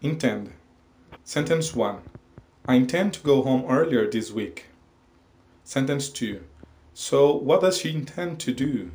Intend. Sentence 1. I intend to go home earlier this week. Sentence 2. So, what does she intend to do?